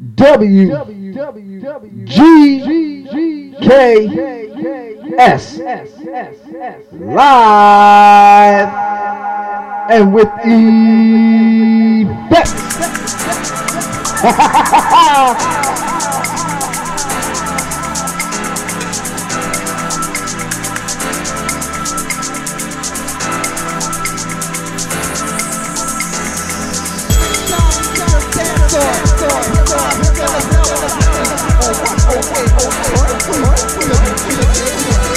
W G K S live and with effect. Oh, okay, okay, okay.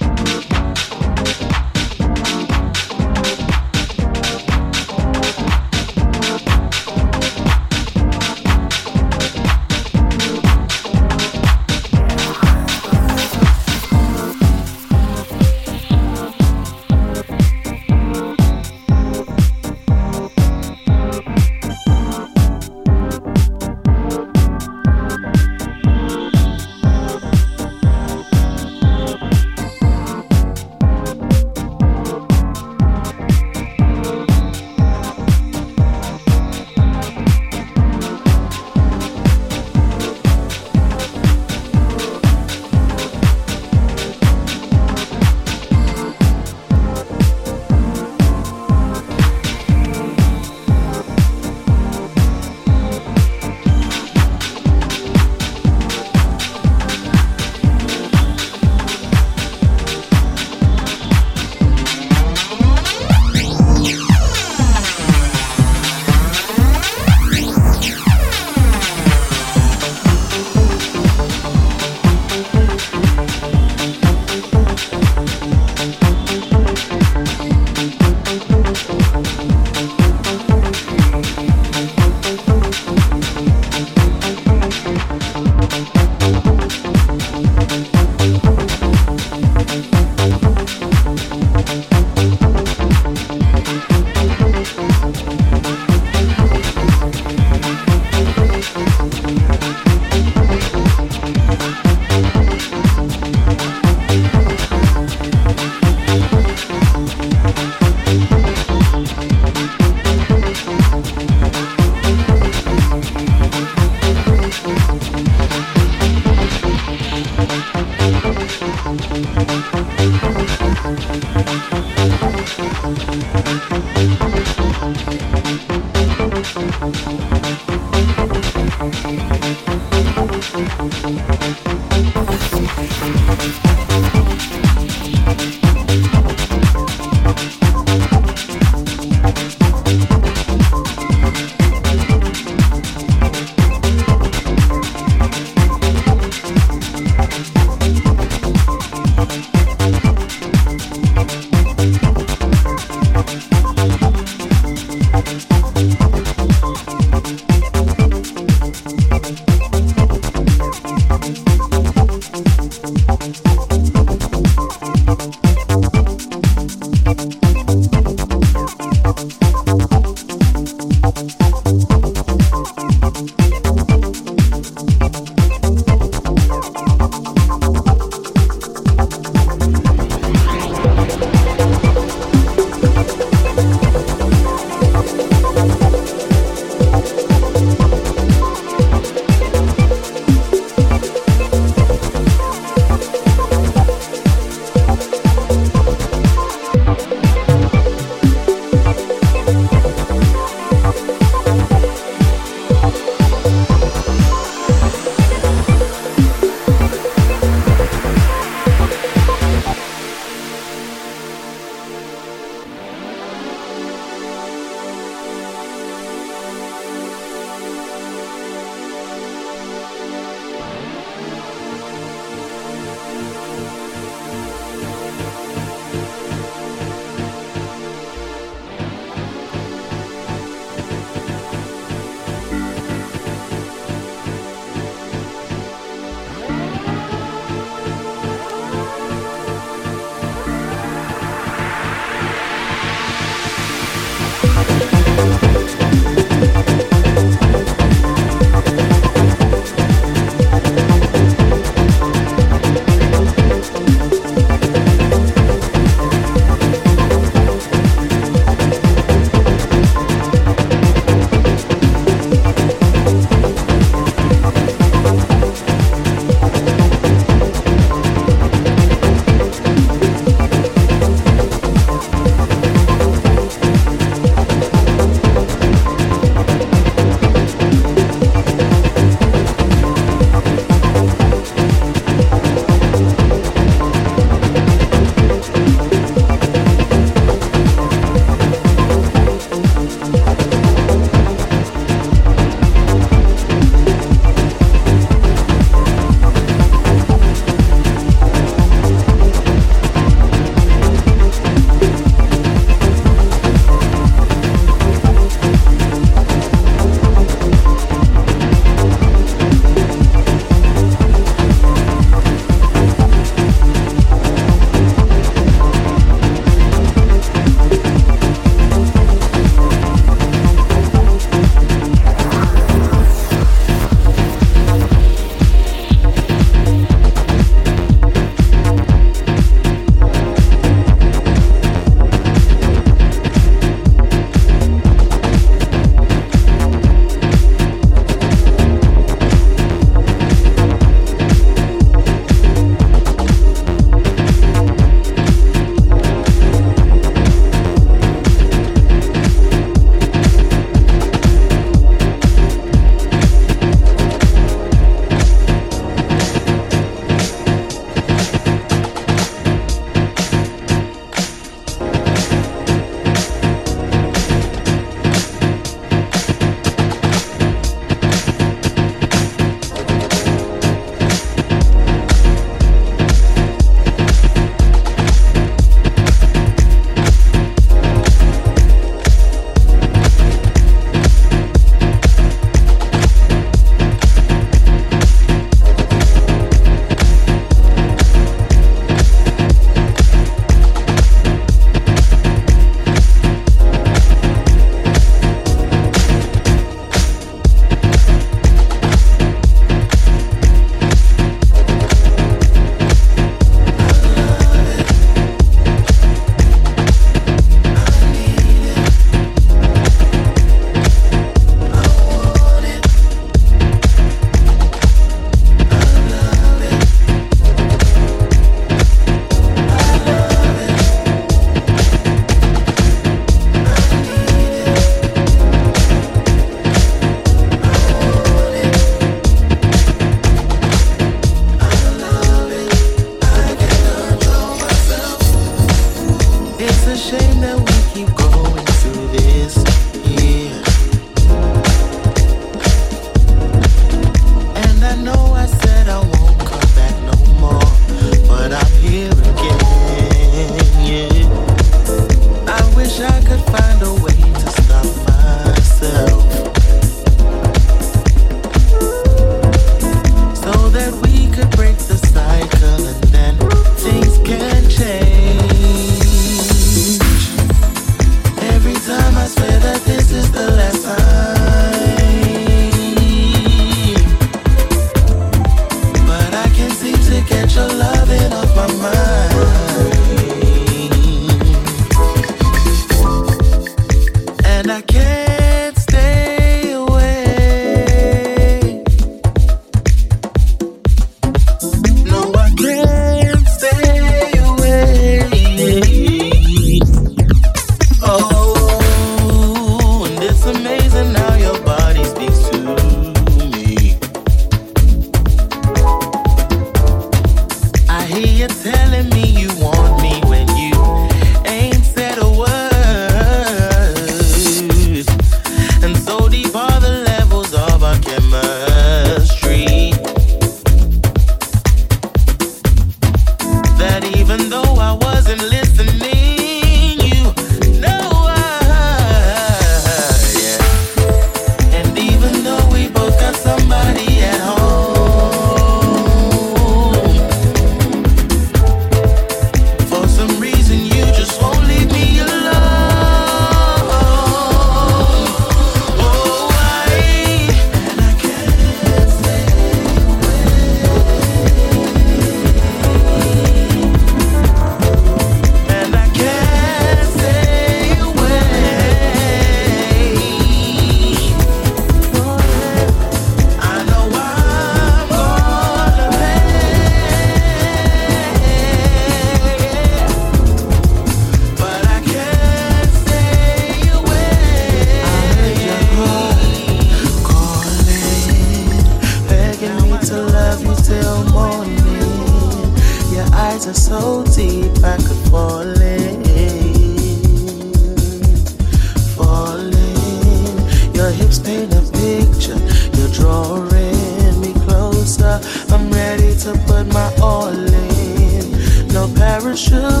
时。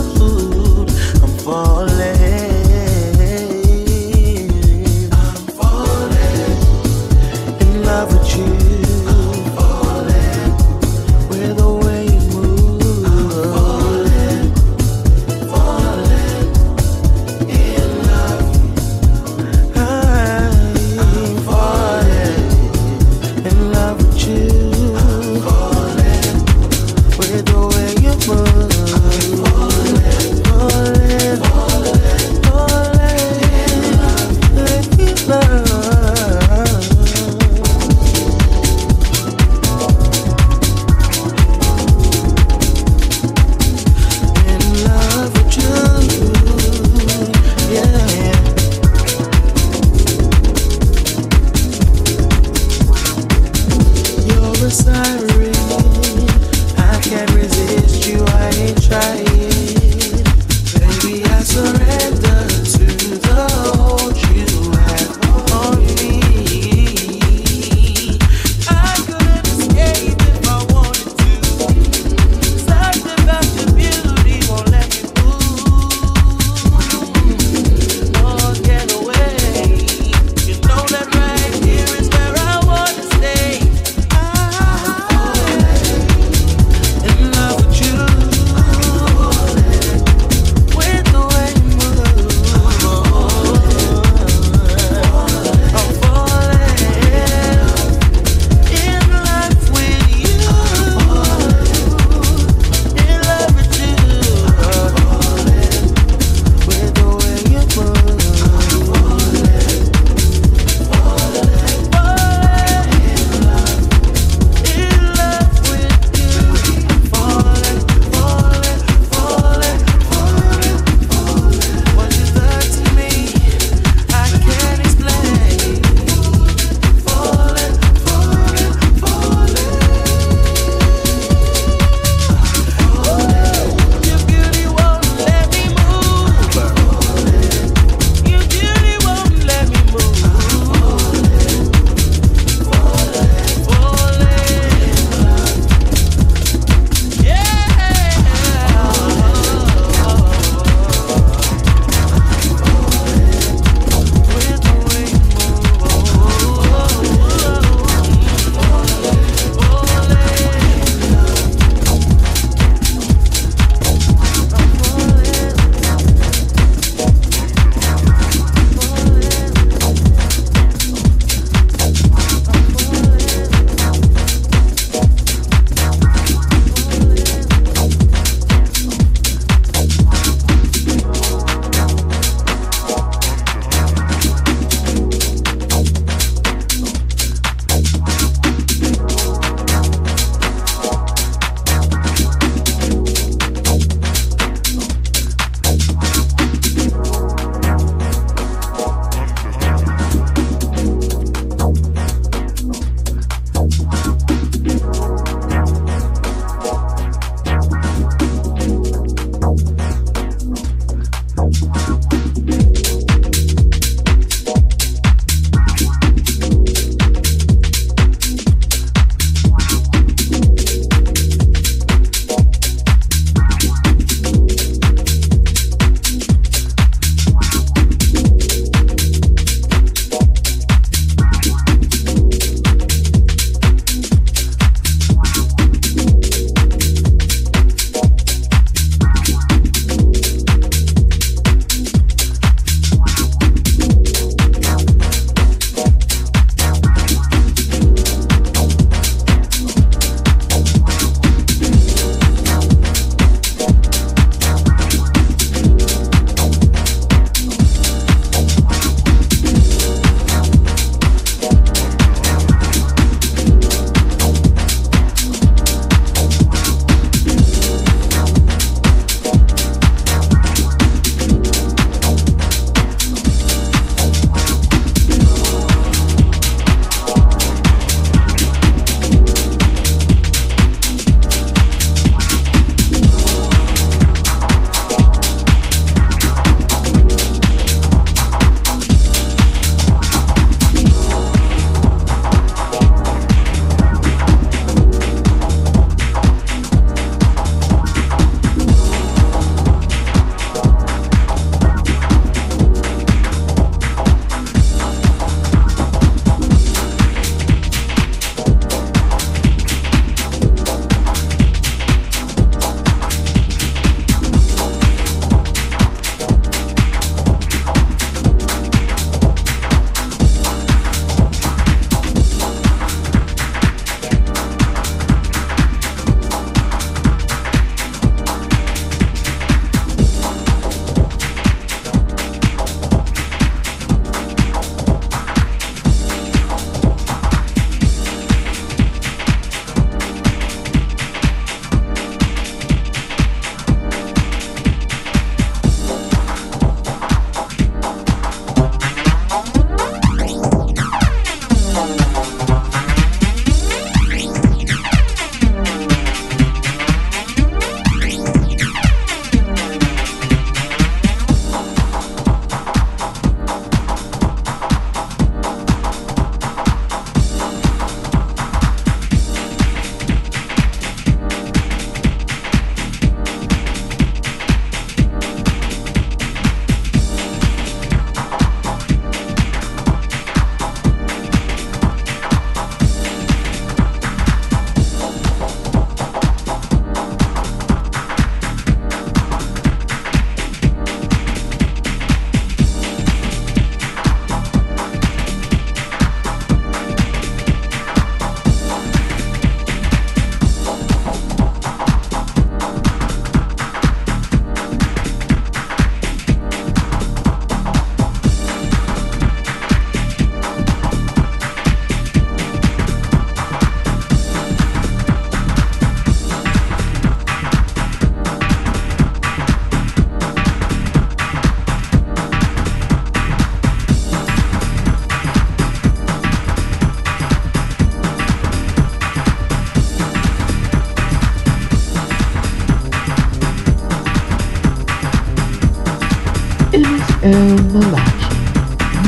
Malachi,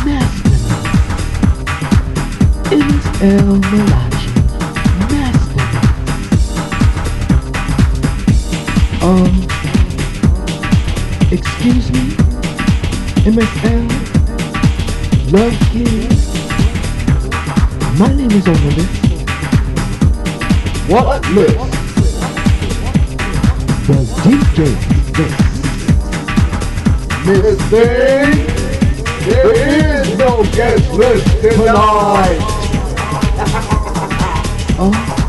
Mastermind. It is El Malachi, Mastermind. Um, excuse me, MSL, Love Kid. My name is on the list. What list? The DJ list. Miss Thing, there is no guest list tonight. Oh.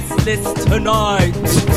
restless tonight.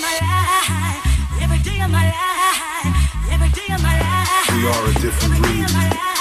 life, every day of my life. We are a different breed.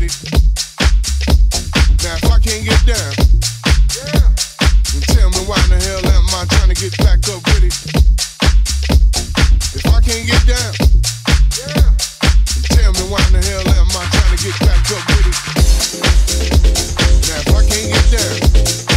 Now if I can't get down, yeah. tell me why the hell am I to get up with it? If I can't get down, yeah. tell me why the hell am I to get up with it? Now if I can't get down.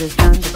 understand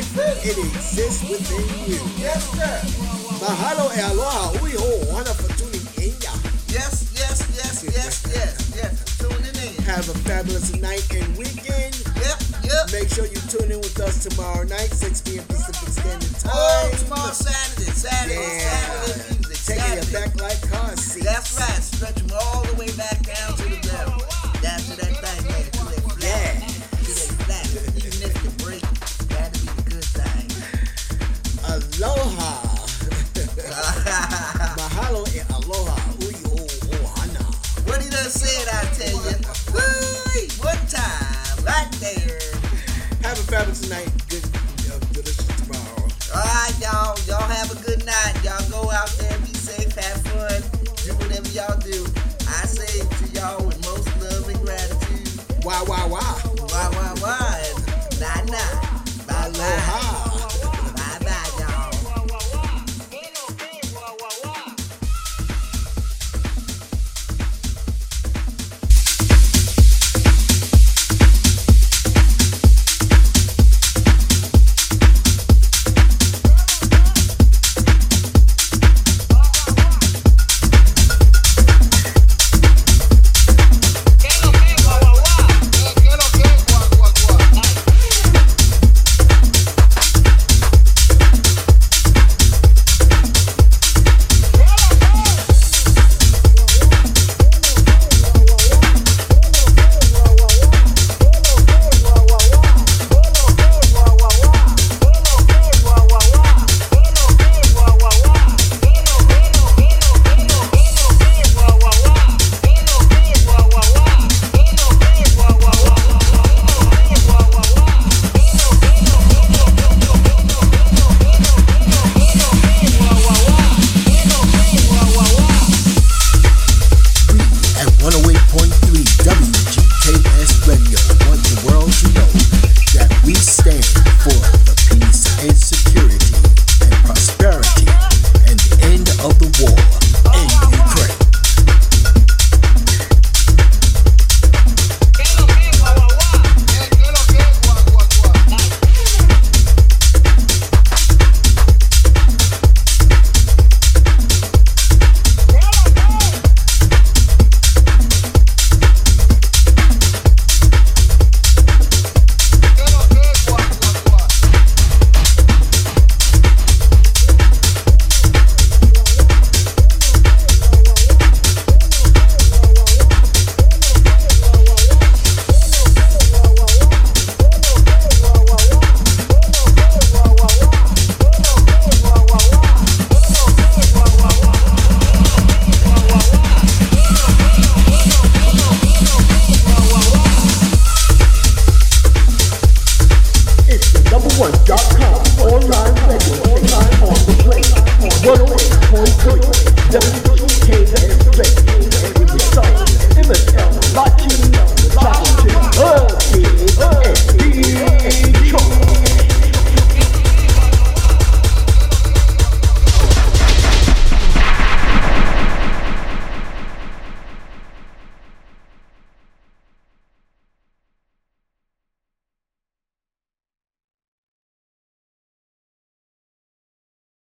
life, it exists within you. Yes, sir. Mahalo e aloha We ho hana for tuning in ya. Yes, yes, yes, yes, yes, yes. Tuning in. Have a fabulous night and weekend. Yep, yep. Make sure you tune in with us tomorrow night, 6 p.m. Pacific Standard oh, Time. Oh, tomorrow Saturday, Saturday, yeah. Saturday music. Taking Saturday. your back like car seats. That's right. Stretch them all the way back down to the devil. That's it. Aloha. Mahalo and aloha. Ui o ohana. What did I say? I tell you. One time, right there. Have a fabulous night.